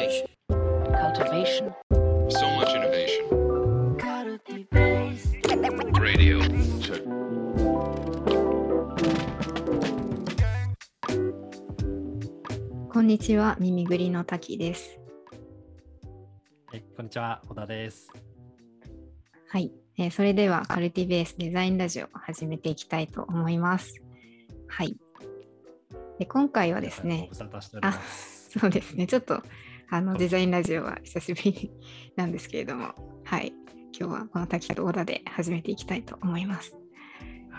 Cultivation. cultivation, So much innovation. Radio. Check. こんにちは、耳ぐりの滝です。えこんにちは、小田です。はい、えーそれではカルティベースデザインラジオを始めていきたいと思います。はい。で今回はですねご、無沙汰しておりあます。そうですね、ちょっとあのデザインラジオは久しぶりなんですけれども、はい、今日はこの滝と小田で始めていきたいと思います。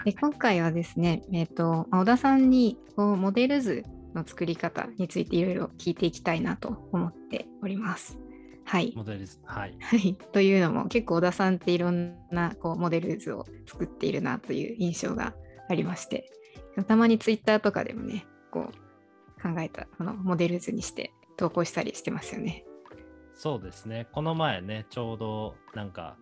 で今回はですね、えーとまあ小田さんにこうモデル図の作り方についていろいろ聞いていきたいなと思っております。はい。モデルです。はい。はい、というのも結構小田さんっていろんなこうモデル図を作っているなという印象がありましてたまにツイッターとかでもねこう考えたこのモデル図にして投稿したりしてますよね。そうですね。この前ね、ちょうどなんか、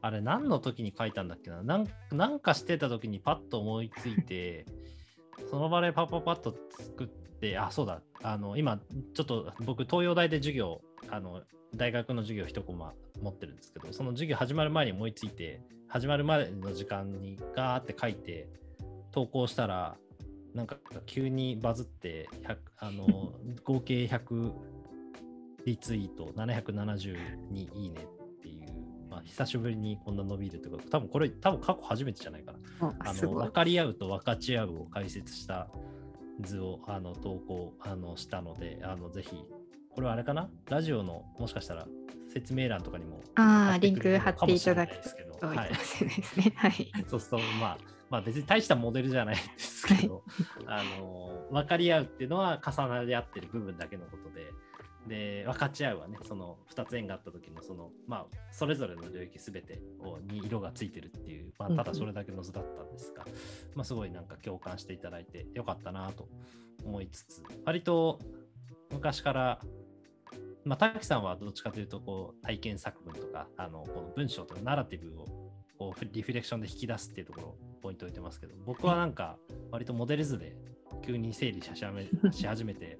あれ何の時に書いたんだっけな？なんなんかしてた時にパッと思いついて、その場でパッパッパッと作って、あ、そうだ、あの、今、ちょっと僕、東洋大で授業、あの、大学の授業一コマ持ってるんですけど、その授業始まる前に思いついて、始まるまでの時間にガーって書いて、投稿したら、なんか急にバズって、100あの 合計100リツイート、772いいねっていう、まあ、久しぶりにこんな伸びるってこと、多分これ、多分過去初めてじゃないかな。あの分。かり合うと分かち合うを解説した図をあの投稿あのしたので、あのぜひ、これはあれかな？ラジオのもしかしたら説明欄とかにもああ、リンク貼っていただくかもしれないですね。はい。そうすると、まあ、まあ別に大したモデルじゃないですけど、あの分かり合うっていうのは重なり合ってる部分だけのことで、で分かち合うはね、その2つ円があった時のその、まあ、それぞれの領域すべてをに色がついてるっていう、まあ、ただそれだけの図だったんですが、まあ、すごいなんか共感していただいてよかったなと思いつつ、割と昔から、まあ、滝さんはどっちかというとこう体験作文とかあのこの文章とかナラティブをこうリフレクションで引き出すっていうところをポイント置いてますけど僕はなんか割とモデル図で急に整理し始め し始めて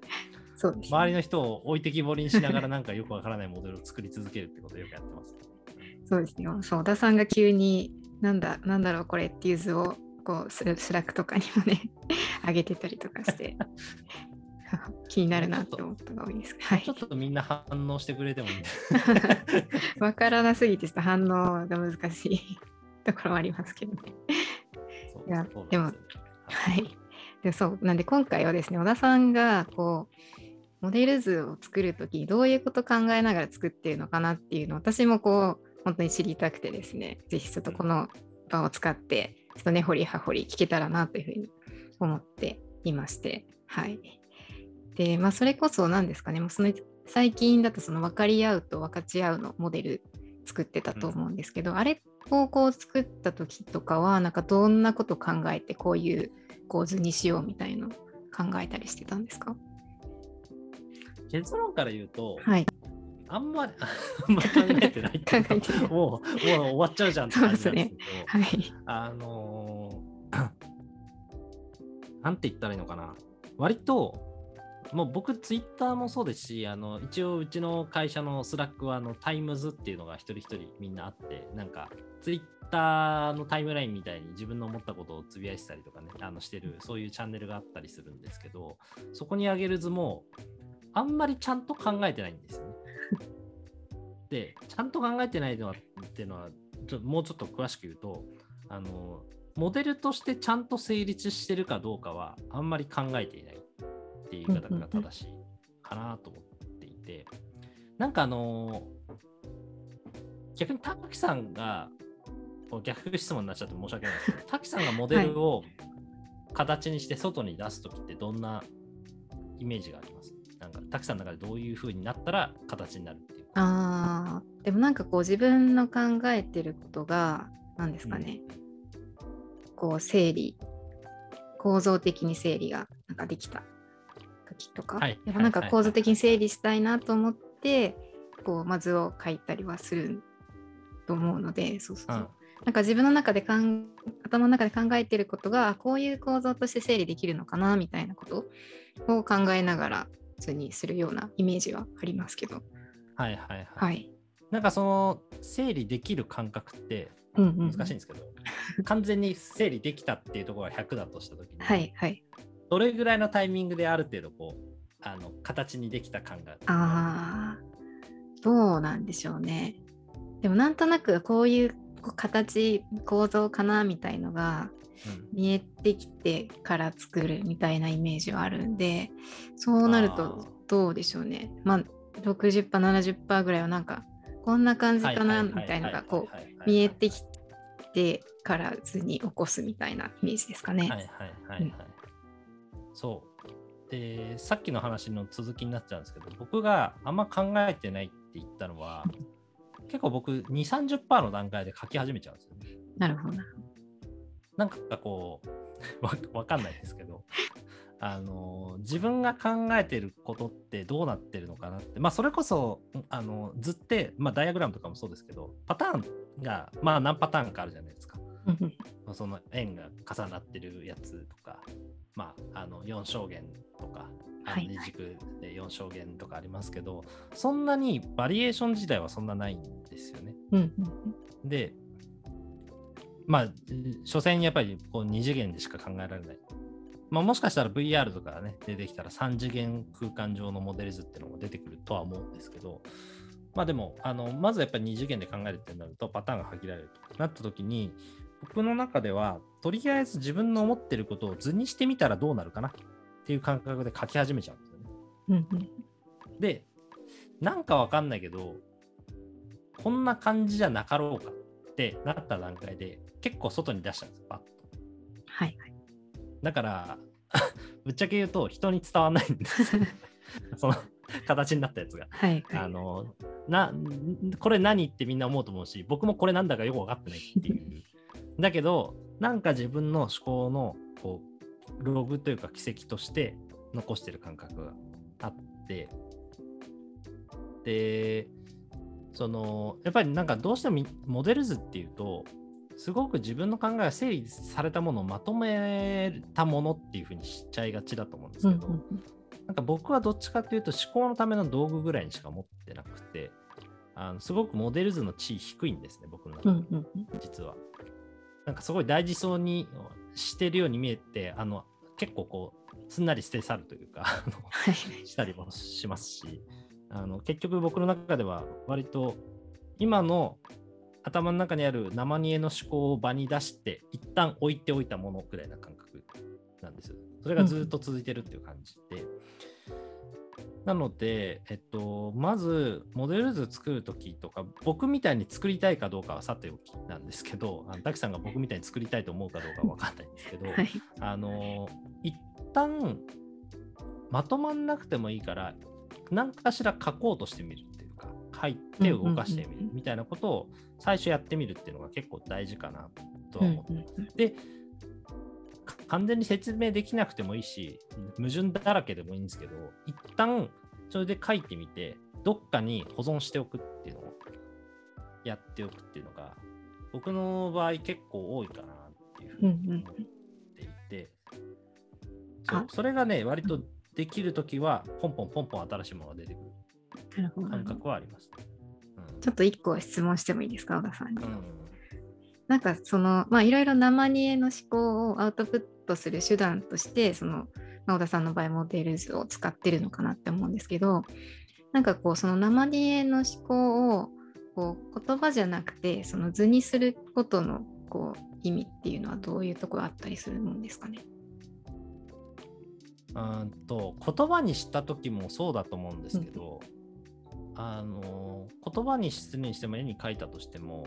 そうです、ね。周りの人を置いてきぼりにしながらなんかよくわからないモデルを作り続けるってことをよくやってます。そうですね。そう、小田さんが急に、なんだ、なんだろう、これっていう図を、こうスラ、スラックとかにもね、上げてたりとかして、気になるなって思ったのが多いです。はいちょ。っとみんな反応してくれてもいいわからなすぎてちょっと反応が難しいところもありますけどね。やでもはい。でそうなんで今回はですね小田さんがこうモデル図を作るときどういうこと考えながら作っているのかなっていうのを私もこう本当に知りたくてですねぜひちょっとこの場を使ってちょっと根掘り葉掘り聞けたらなというふうに思っていましてはい。でまあそれこそ何ですかねもうその最近だとその分かり合うと分かち合うのモデル作ってたと思うんですけど、あれをこう作った時とかはなんかどんなこと考えてこういう構図にしようみたいの考えたりしてたんですか？結論から言うと、はい。あんまり あんまり考えてないっていうか 考えてもうもう終わっちゃうじゃんって感じなんですけど。はい。あのー なんて言ったらいいのかな。割と、もう僕、ツイッターもそうですし、あの一応、うちの会社のスラックはあのタイムズっていうのが一人一人みんなあって、なんか、ツイッターのタイムラインみたいに自分の思ったことをつぶやいてたりとかね、あのしてる、そういうチャンネルがあったりするんですけど、そこに上げる図も、あんまりちゃんと考えてないんですよね。で、ちゃんと考えてないのはっていうのは、ちょもうちょっと詳しく言うと、あの、モデルとしてちゃんと成立してるかどうかはあんまり考えていないっていう言い方が正しいかなと思っていて、なんかあの逆に滝さんが、逆質問になっちゃって申し訳ないですけど、滝さんがモデルを形にして外に出すときってどんなイメージがあります？なんか滝さんの中でどういう風になったら形になるっていう。あーでもなんかこう自分の考えてることが何ですかね、こう整理構造的に整理がなんかできた時とか、はいやっぱなんかはい構造的に整理したいなと思って、こうまずを書いたりはすると思うのでそうそうそう、うんなんか自分の中でかん頭の中で考えてることがこういう構造として整理できるのかなみたいなことを考えながら図にするようなイメージはありますけど。はいはいはい。はい。なんかその整理できる感覚ってうんうんうん難しいんですけど、完全に整理できたっていうところが100だとしたときに、はいはい。どれぐらいのタイミングである程度こうあの形にできた感がああ、どうなんでしょうね。でもなんとなくこういう形構造かなみたいのがうん見えてきてから作るみたいなイメージはあるんでそうなるとどうでしょうね。まあ 60%70% ぐらいはなんかこんな感じかなみたいなのがこう見えてきてから図に起こすみたいなイメージですかね。はいはいはいはい。そう。で、さっきの話の続きになっちゃうんですけど、僕があんま考えてないって言ったのは、結構僕2、30%の段階で書き始めちゃうんですよね。なるほどな。なんかこう、わわかんないですけど、あの自分が考えてることってどうなってるのかなって、まあ、それこそあの図って、まあ、ダイアグラムとかもそうですけど、パターンが、まあ、何パターンかあるじゃないですか。その円が重なってるやつとか、まあ、あの4象限とか、あのはい二軸で4象限とかありますけど、そんなにバリエーション自体はそんなないんですよね。うんうんで、まあ、所詮やっぱりこう2次元でしか考えられない。まあ、もしかしたら VR とかね、出てきたら3次元空間上のモデル図っていうのも出てくるとは思うんですけど、まあでも、あのまずやっぱり2次元で考えるってなるとパターンが限られるとなった時に、僕の中では、とりあえず自分の思ってることを図にしてみたらどうなるかなっていう感覚で書き始めちゃうんですよね。うんうんで、なんかわかんないけど、こんな感じじゃなかろうかってなった段階で、結構外に出したんですよ、パッと。はいはい。だから、ぶっちゃけ言うと、人に伝わんないんですよ。その形になったやつが。はいはい。あの、な、これ何ってみんな思うと思うし、僕もこれなんだかよく分かってないっていう。だけど、なんか自分の思考の、こう、ログというか軌跡として残してる感覚があって、で、その、やっぱりなんかどうしてもみモデル図っていうと、すごく自分の考えが整理されたものをまとめたものっていうふうにしちゃいがちだと思うんですけど、うんうんうん。なんか僕はどっちかっていうと思考のための道具ぐらいにしか持ってなくて、あのすごくモデル図の地位低いんですね、僕の中で、実は。なんかすごい大事そうにしてるように見えて、あの結構こう、すんなり捨て去るというか、したりもしますし、あの結局僕の中では割と今の頭の中にある生煮えの思考を場に出して、一旦置いておいたものくらいな感覚なんですよ。それがずっと続いてるっていう感じで。なので、えっと、まず、モデル図作るときとか、僕みたいに作りたいかどうかはさておきなんですけど、滝さんが僕みたいに作りたいと思うかどうかは分かんないんですけど、はい。あの一旦まとまんなくてもいいから何かしら書こうとしてみるっていうか書いて動かしてみうんうんうんるみたいなことを最初やってみるっていうのが結構大事かなとうんは思って、うんうんでか完全に説明できなくてもいいし矛盾だらけでもいいんですけど一旦それで書いてみてどっかに保存しておくっていうのをやっておくっていうのが僕の場合結構多いかなっていうふうにうんうん思っていて、そうあそれがね割とできるときはポンポンポンポン新しいものが出てくる。感覚はありますね。ちょっと一個質問してもいいですか、小田さんに。うんうんなんかそのまあいろいろ生煮えの思考をアウトプットする手段としてその、まあ、小田さんの場合モデル図を使ってるのかなって思うんですけどなんかこうその生煮えの思考をこう言葉じゃなくてその図にすることのこう意味っていうのはどういうところあったりするもんですかね？うんと言葉にした時もそうだと思うんですけど、あの言葉にするにしても絵に描いたとしても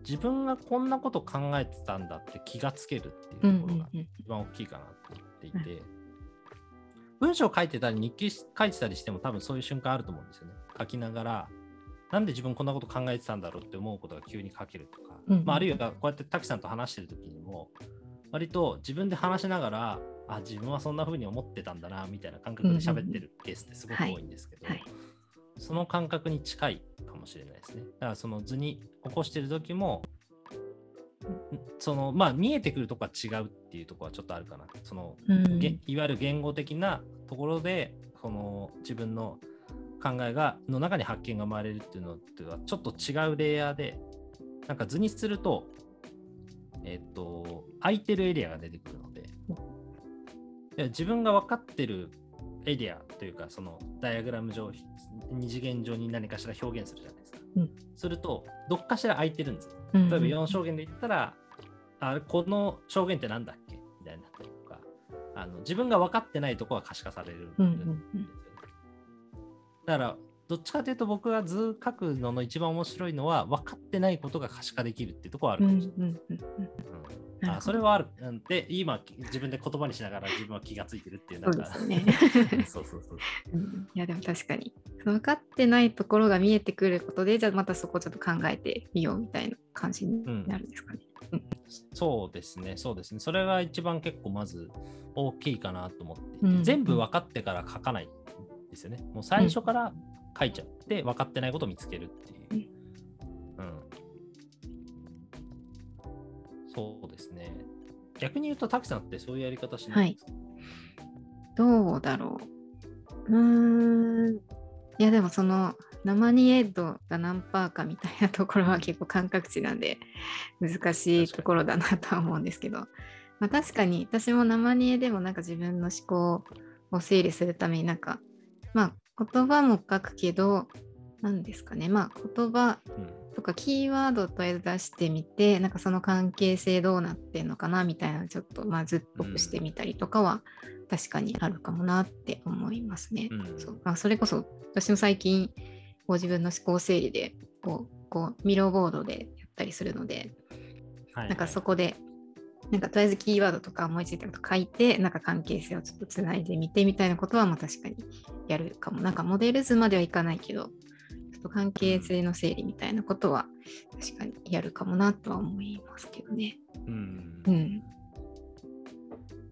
自分がこんなこと考えてたんだって気がつけるっていうところがうん一番大きいかなと思っていて、文章を書いてたり日記書いてたりしても多分そういう瞬間あると思うんですよね。書きながらなんで自分こんなこと考えてたんだろうって思うことが急に書けるとか、うんうん。まあ、あるいはこうやって滝さんと話してる時にも割と自分で話しながらあ自分はそんな風に思ってたんだなみたいな感覚で喋ってるケースってすごく多いんですけど、はい。その感覚に近いかもしれないですね。だからその図に起こしてる時もんそのまあ見えてくるとこは違うっていうところはちょっとあるかな。そのうんげいわゆる言語的なところでこの自分の考えがの中に発見が生まれるっていうのとはちょっと違うレイヤーでなんか図にするとえっと空いてるエリアが出てくるのでで自分が分かってるエリアというかそのダイアグラム上二次元上に何かしら表現するじゃないですか、うん。するとどっかしら空いてるんですうん。例えば4証言で言ったら、あこの証言ってなんだっけ？みたいになったりとかあの自分が分かってないところは可視化されるんですよね、うんうんうん。だからどっちかというと僕が図書くのの一番面白いのは分かってないことが可視化できるっていうところはあるうんかもしれない。うん。うんあそれはある。うんで、今自分で言葉にしながら自分は気がついてるっていうなんかそうですね。そうそうそう。うんいやでも確かに分かってないところが見えてくることでじゃあまたそこをちょっと考えてみようみたいな感じになるんですかね。そうですね、そうですね。それが一番結構まず大きいかなと思ってうん全部分かってから書かないんですよね。もう最初から書いちゃって、分かってないことを見つけるっていう。そうですね。逆に言うと、滝さんってそういうやり方しないんですか、どうだろう。うーん。いやでもその生ニエッドが何パーかみたいなところは結構感覚値なんで難しいところだなとは思うんですけど、まあ、確かに私も生ニエでもなんか自分の思考を整理するためになんかまあ言葉も書くけど何ですかねまあ言葉うんとかキーワードをとりあえず出してみてなんかその関係性どうなってんのかなみたいなちょっとまあ図っぽくしてみたりとかは確かにあるかもなって思いますね。うん。そう。まあ、それこそ私も最近こう自分の思考整理でこうこうミローボードでやったりするのではいなんかそこでなんかとりあえずキーワードとか思いついたこと書いてなんか関係性をちょっとつないでみてみたいなことはまあ確かにやるかも。なんかモデル図まではいかないけどと関係性の整理みたいなことは確かにやるかもなとは思いますけどね。うんうん。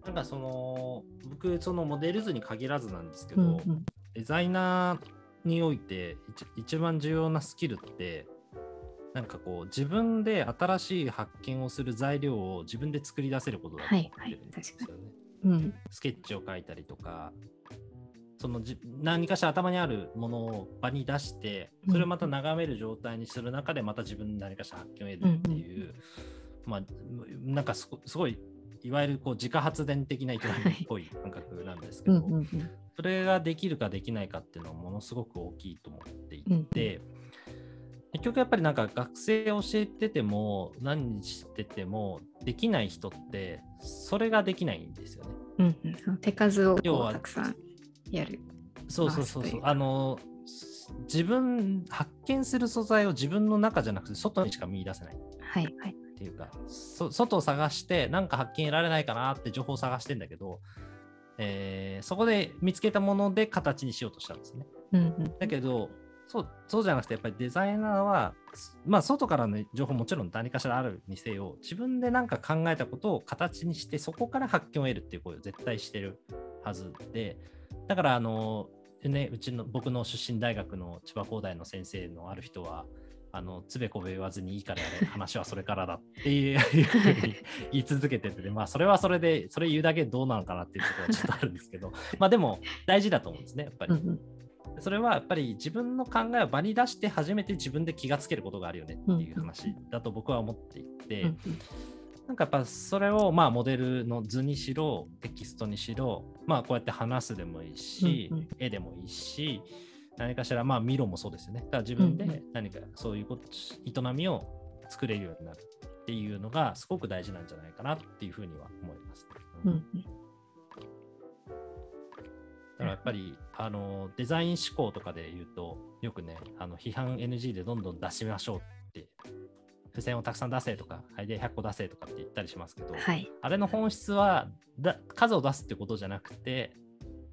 なんかその僕そのモデル図に限らずなんですけど、うんうんデザイナーにおいて一一番重要なスキルってなんかこう自分で新しい発見をする材料を自分で作り出せることだと思ってるんですよね。うんスケッチを書いたりとかそのじ何かしら頭にあるものを場に出してそれをまた眺める状態にする中でまた自分で何かしら発見を得るっていう、まあなんかすごいいわゆるこう自家発電的な営みっぽい感覚なんですけど、うんうんうん。それができるかできないかっていうのはものすごく大きいと思っていて、結局やっぱりなんか学生を教えてても何しててもできない人ってそれができないんですよね。うんうん。手数をたくさんやる。そうそうそうそうあの自分発見する素材を自分の中じゃなくて外にしか見出せないっはいはい。ていうかそ外を探してなんか発見得られないかなって情報を探してんだけど、えーそこで見つけたもので形にしようとしたんですね。うんうんだけどそうそうじゃなくてやっぱりデザイナーはまあ外からの情報もちろん何かしらあるにせよ自分で何か考えたことを形にしてそこから発見を得るっていう行為を絶対してるはずでだからあのねうちの僕の出身大学の千葉工大の先生のある人はあのつべこべ言わずにいいからやれ話はそれからだっていう ふうに言い続けててまあそれはそれでそれ言うだけどうなのかなっていうところはちょっとあるんですけど まあでも大事だと思うんですねやっぱり。うんうんそれはやっぱり自分の考えを場に出して初めて自分で気がつけることがあるよねっていう話だと僕は思っていて、なんかやっぱそれをまあモデルの図にしろテキストにしろまあこうやって話すでもいいし、うんうん。絵でもいいし何かしらまあミロもそうですよね。だから自分で何かそういうこと営みを作れるようになるっていうのがすごく大事なんじゃないかなっていうふうには思います、うんうん。だからやっぱりあのデザイン思考とかで言うとよくねあの批判 NG でどんどん出しましょうって付箋をたくさん出せとかアイデア100個出せとかって言ったりしますけど、はい。あれの本質はだ数を出すってことじゃなくて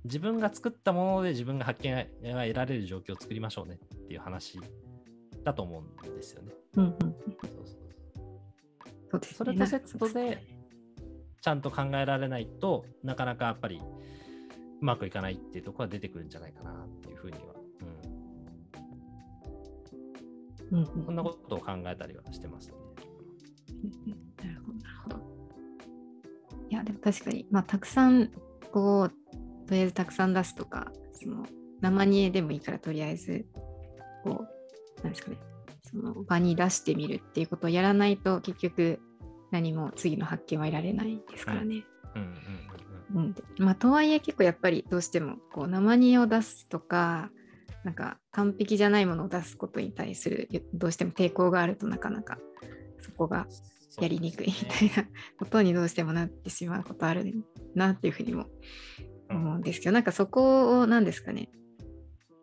自分が作ったもので自分が発見が得られる状況を作りましょうねっていう話だと思うんですよね。うんうんうんそうそうそうですねそれとセットでちゃんと考えられないとなかなかやっぱりうまくいかないっていうところが出てくるんじゃないかなっていうふうには、うんうん、そんなことを考えたりはしてますね。うんうん。なるほど、なるほど。いや、でも確かに、まあ、たくさん、こう、とりあえずたくさん出すとか、その生煮えでもいいからとりあえずこうなんですかね。その場に出してみるっていうことをやらないと結局何も次の発見は得られないですからね。うん。うんうんまあ、とはいえ結構やっぱりどうしてもこう生煮えを出すとかなんか完璧じゃないものを出すことに対するどうしても抵抗があるとなかなかそこがうん。やりにくいみたいなことにどうしてもなってしまうことあるなっていうふうにも思うんですけど、なんかそこを何ですかね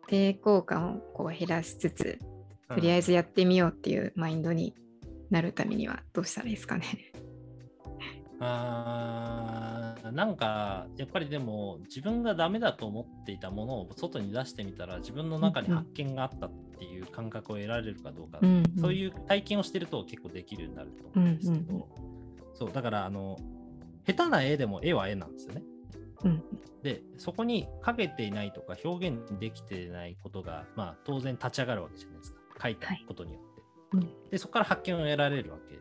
抵抗感をこう減らしつつとりあえずやってみようっていうマインドになるためにはどうしたらいいですかね。なんかやっぱりでも自分がダメだと思っていたものを外に出してみたら自分の中に発見があったっていう感覚を得られるかどうか、うんうん。そういう体験をしてると結構できるようになると思うんですけど、うんうんそうだからあの下手な絵でも絵は絵なんですよね。うんでそこに描けていないとか表現できていないことが、まあ、当然立ち上がるわけじゃないですか。書いたことによって。うん。でそこから発見を得られるわけ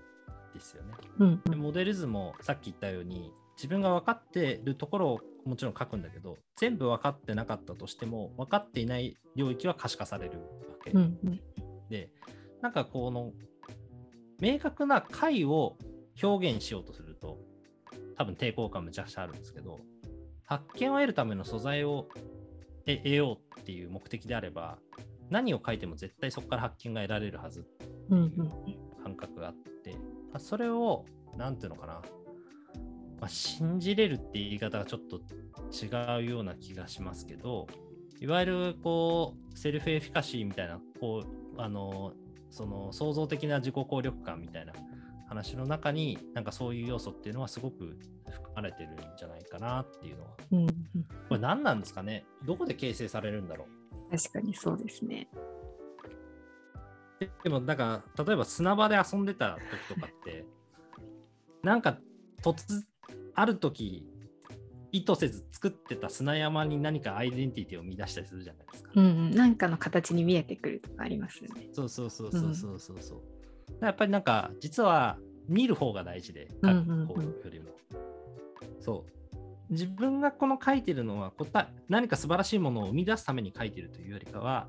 ですよね。うんでモデル図もさっき言ったように自分が分かってるところをもちろん書くんだけど全部分かってなかったとしても分かっていない領域は可視化されるわけ、うんうん。でなんかこの明確な解を表現しようとすると多分抵抗感むちゃくちゃあるんですけど発見を得るための素材を得得ようっていう目的であれば何を書いても絶対そこから発見が得られるはずうんうん。感覚があって、まあそれを、なんていうのかな、まあ、信じれるって言い方がちょっと違うような気がしますけど、いわゆるこう、セルフエフィカシーみたいな、こう、あの、その創造的な自己効力感みたいな話の中に、なんかそういう要素っていうのはすごく含まれてるんじゃないかなっていうのは。うんうんこれ何なんですかね？どこで形成されるんだろう？確かにそうですね。ででもなんか例えば砂場で遊んでた時とかってなんか突ある時意図せず作ってた砂山に何かアイデンティティを見出したりするじゃないですか。うんうん、なんかの形に見えてくるとかありますよね。そうそうそうそうそうそうそう。だからやっぱりなんか実は見る方が大事で書く方よりも。そう。自分がこの書いてるのは答え何か素晴らしいものを生み出すために書いてるというよりかは、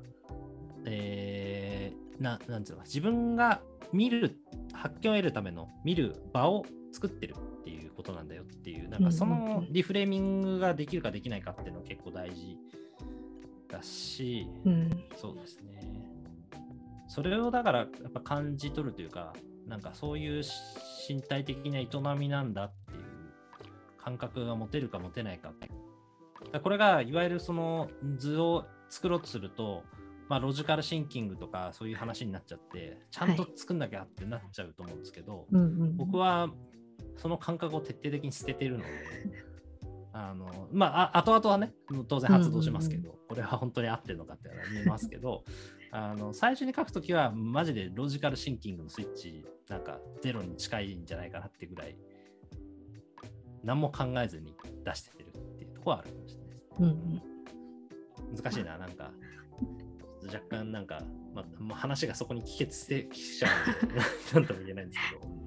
えー、ななんつうの自分が見る発見を得るための見る場を作ってるっていうことなんだよっていうなんかそのリフレーミングができるかできないかっていうのは結構大事だし、うん、そうですね。それをだからやっぱ感じ取るというか、なんかそういう身体的な営みなんだっていう感覚が持てるか持てないか。だからこれがいわゆるその図を作ろうとすると、まあ、ロジカルシンキングとかそういう話になっちゃって、ちゃんと作んなきゃってなっちゃうと思うんですけど、僕はその感覚を徹底的に捨ててるので、あのまあ、あ後々はね、当然発動しますけど、これは本当に合ってるのかって見えますけど、あの最初に書くときは、マジでロジカルシンキングのスイッチ、なんかゼロに近いんじゃないかなってぐらい、何も考えずに出してるっていうところはあるかもしれないです。うんうん難しいな、なんか、若干なんか、まあ、話がそこに帰結してきちゃうんで、なんとも言えないんですけど。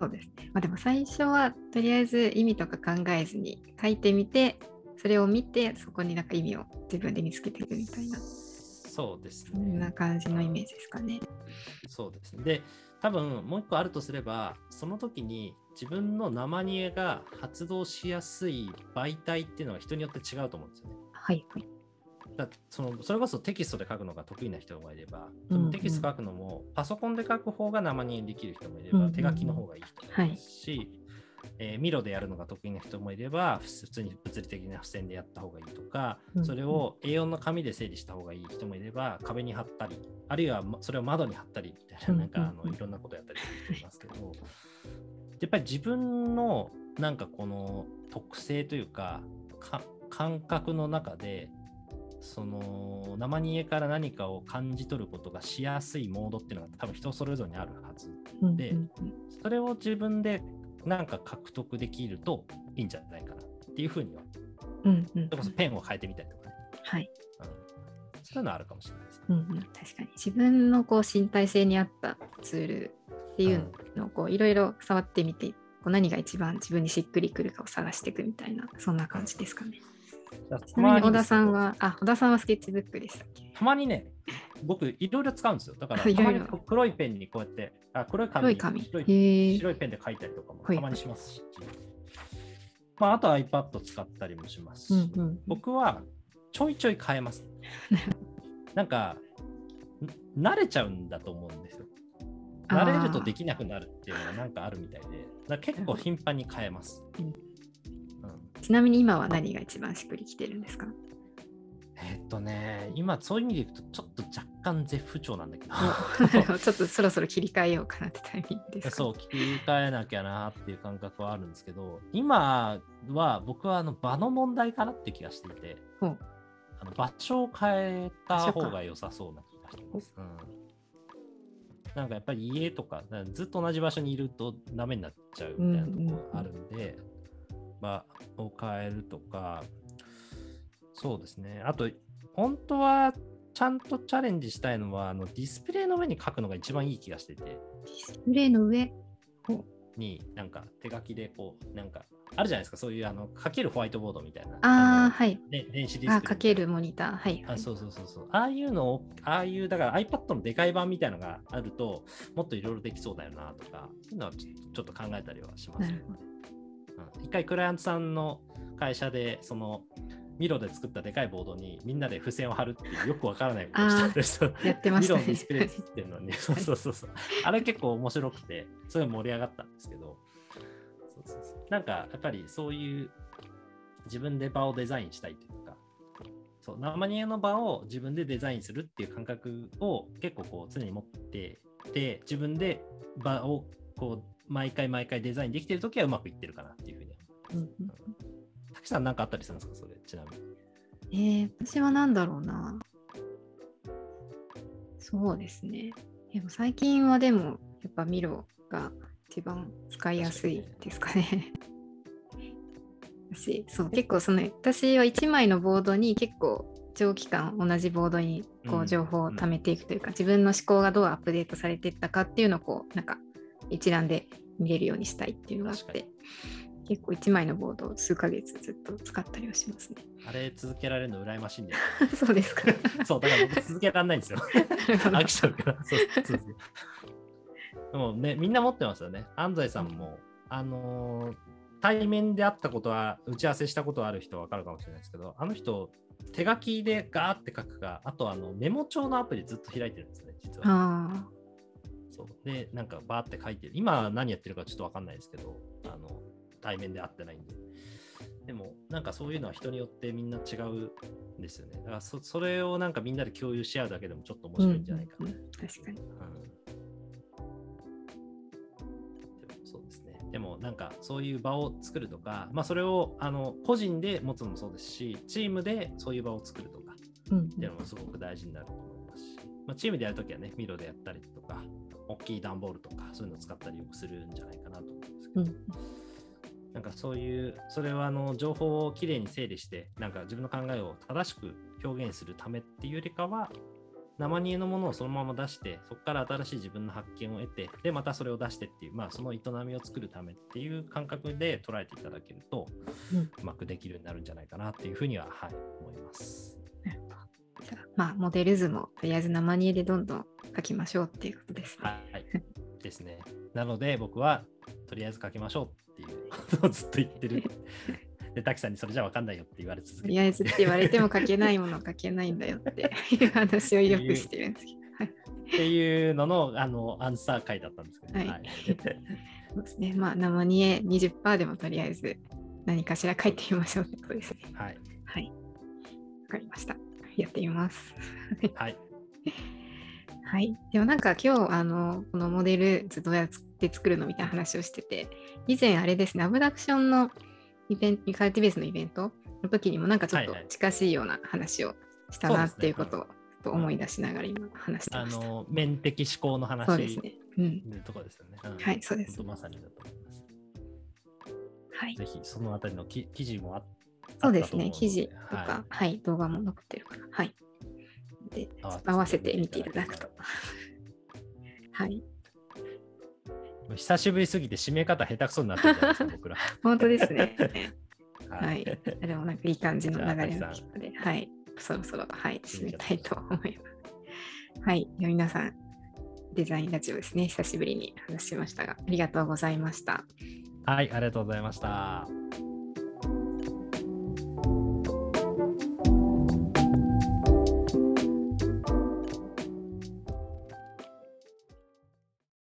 そうですね。まあ、でも最初はとりあえず意味とか考えずに書いてみて、それを見て、そこになんか意味を自分で見つけていくみたいな、そうですそんね。な感じのイメージですかね。そうですね。で、多分もう一個あるとすれば、その時に自分の生煮えが発動しやすい媒体っていうのは人によって違うと思うんですよね。はいはい。だそのそれこそテキストで書くのが得意な人もいれば、うんうん。テキスト書くのもパソコンで書く方が生煮えできる人もいれば、うんうん。うん手書きの方がいい人もいますし、えーミロでやるのが得意な人もいれば、普通に物理的な付箋でやった方がいいとか、うんうん。それを A4 の紙で整理した方がいい人もいれば、壁に貼ったり、あるいはまそれを窓に貼ったりみたいな、なんかあのうん。うんうんいろんなことやったりする人いますけど、やっぱり自分のなんかこの特性というか、か感覚の中で、その生煮えから何かを感じ取ることがしやすいモードっていうのが多分人それぞれにあるはず。でうんうんそれを自分でなんか獲得できるといいんじゃないかなっていうふうには、うんうんこそペンを変えてみたりとかね。はい。うん、そういうのはあるかもしれないですね。うんうん、確かに自分のこう身体性に合ったツールっていうのをこういろいろ触ってみてこう何が一番自分にしっくりくるかを探していくみたいなそんな感じですかね。ちなみに小田さんは、あ、小田さんはスケッチブックでしたっけ？たまにね、僕、いろいろ使うんですよ。だから、たまに黒いペンにこうやって、あ黒い紙。白い。白いペンで書いたりとかもはいたまにしますし、まあ、あと iPad 使ったりもしますし、うんうん。僕はちょいちょい変えます。なんか、ん慣れちゃうんだと思うんですよ。慣れるとできなくなるっていうのがなんかあるみたいで、結構頻繁に変えます。うんうんちなみに今は何が一番しっくりきてるんですか？えーっとね、今そういう意味でいくとちょっと若干絶不調なんだけど、ちょっとそろそろ切り替えようかなってタイミングですか？そう、切り替えなきゃなっていう感覚はあるんですけど、今は僕はあの場の問題かなって気がしていて、あの場所を変えた方が良さそうな気がしてます。う。ん、なんかやっぱり家とか、ずっと同じ場所にいるとダメになっちゃうみたいなところがあるんで、場を変えるとか、そうですね。あと、本当はちゃんとチャレンジしたいのは、あのディスプレイの上に書くのが一番いい気がしてて。ディスプレイの上？になんか手書きでこうなんかあるじゃないですかそういうあの書けるホワイトボードみたいなああ、のはい。で電子ディスプレイあ、かけるモニター。はい、はい。あそうそうそうそうああいうのをああいうだから iPad のでかい版みたいのがあるともっといろいろできそうだよなとかそういうのはちょっと考えたりはします。うん。一回クライアントさんの会社でそのミロで作ったでかいボードにみんなで付箋を貼るっていうよくわからないことをしたんですよ。やってましたね。ミロのディスプレイ作ってるのに、そうそうそう。そう。あれ結構面白くて、それ盛り上がったんですけど、そうそうそう。なんかやっぱりそういう自分で場をデザインしたいというか、そう生煮えの場を自分でデザインするっていう感覚を結構こう常に持ってて、自分で場をこう毎回毎回デザインできてるときはうまくいってるかなっていうふうに思います。うんうん滝さん何かあったりするんですか、それ、ちなみに。えー、私は何だろうな。そうですね。でも最近はでも、やっぱミロが一番使いやすいですかね。私、そう、結構その、私は1枚のボードに結構長期間同じボードにこううん情報を貯めていくというか、自分の思考がどうアップデートされていったかっていうのをこう、なんか一覧で見れるようにしたいっていうのがあって、結構1枚のボードを数ヶ月ずっと使ったりはしますね。あれ続けられるの羨ましいんだよ。そうですか。そう、だから僕続けられないんですよ。飽きちゃうから。そうそうそうでもね、みんな持ってますよね。安西さんも、あのー対面で会ったことは、打ち合わせしたことある人は分かるかもしれないですけど、あの人、手書きでガーって書くか、あとあのメモ帳のアプリずっと開いてるんですね、実は。あそうで、なんかバーって書いてる。今は何やってるかちょっと分かんないですけど、あの対面で会ってないんで。でも、なんかそういうのは人によってみんな違うんですよね。だからそそれをなんかみんなで共有し合うだけでもちょっと面あ、白いんじゃないかな。うんうんうん確かに。うんでもそうですね。でもなんかそういう場を作るとか、まあそれをあの個人で持つのもそうですし、チームでそういう場を作るとかうんっていうのもすごく大事になると思いますし、まあ、チームでやるときはね、ミロでやったりとか、大きい段ボールとかそういうのを使ったりよくするんじゃないかなと思うんですけど、うんなんかそういう、それはあの情報をきれいに整理して、なんか自分の考えを正しく表現するためっていうよりかは、生煮えのものをそのまま出して、そこから新しい自分の発見を得て、で、またそれを出してっていう、まあその営みを作るためっていう感覚で捉えていただけると、うん。うまくできるようになるんじゃないかなっていうふうには、はい、思います。まあ、モデル図もとりあえず生煮えでどんどん書きましょうっていうことですね。はい。ですね。なので僕はとりあえず書きましょうっていうことをずっと言ってる。で、滝さんにそれじゃ分かんないよって言われ続けてとりあえずって言われても書けないもの書けないんだよっていう話をよくしてるんですけど。はいっていうののあのアンサー回だったんですけど、はいはいそうですね。まあ、生煮え20%でもとりあえず何かしら書いてみましょうってことですね。はい。はい。わかりました。やってみます。はい。はい。でもなんか今日、あの、このモデル図どうやって作るのみたいな話をしてて、以前あれですね、アブダクションのイベント、カルティベースのイベントの時にもなんかちょっと近しいような話をしたなっていうことをと思い出しながら今話してあました。の、面的思考の話そうですね。うん。でとこですよね。んはいそうですまさにだと思います。はい。ぜひそのあたりのき記事もあそうですね。記事とか、ははい、動画も載ってるから、はい。で、あ合わせて見ていただくと。はい。久しぶりすぎて締め方下手くそになってるじゃないですか、僕ら。本当ですね。は はいい。でもなんかいい感じの流れので、はい。そろそろ、はい、締めたいと思います。はい。皆さん、デザインラジオですね。久しぶりに話しましたが、ありがとうございました。はい、ありがとうございました。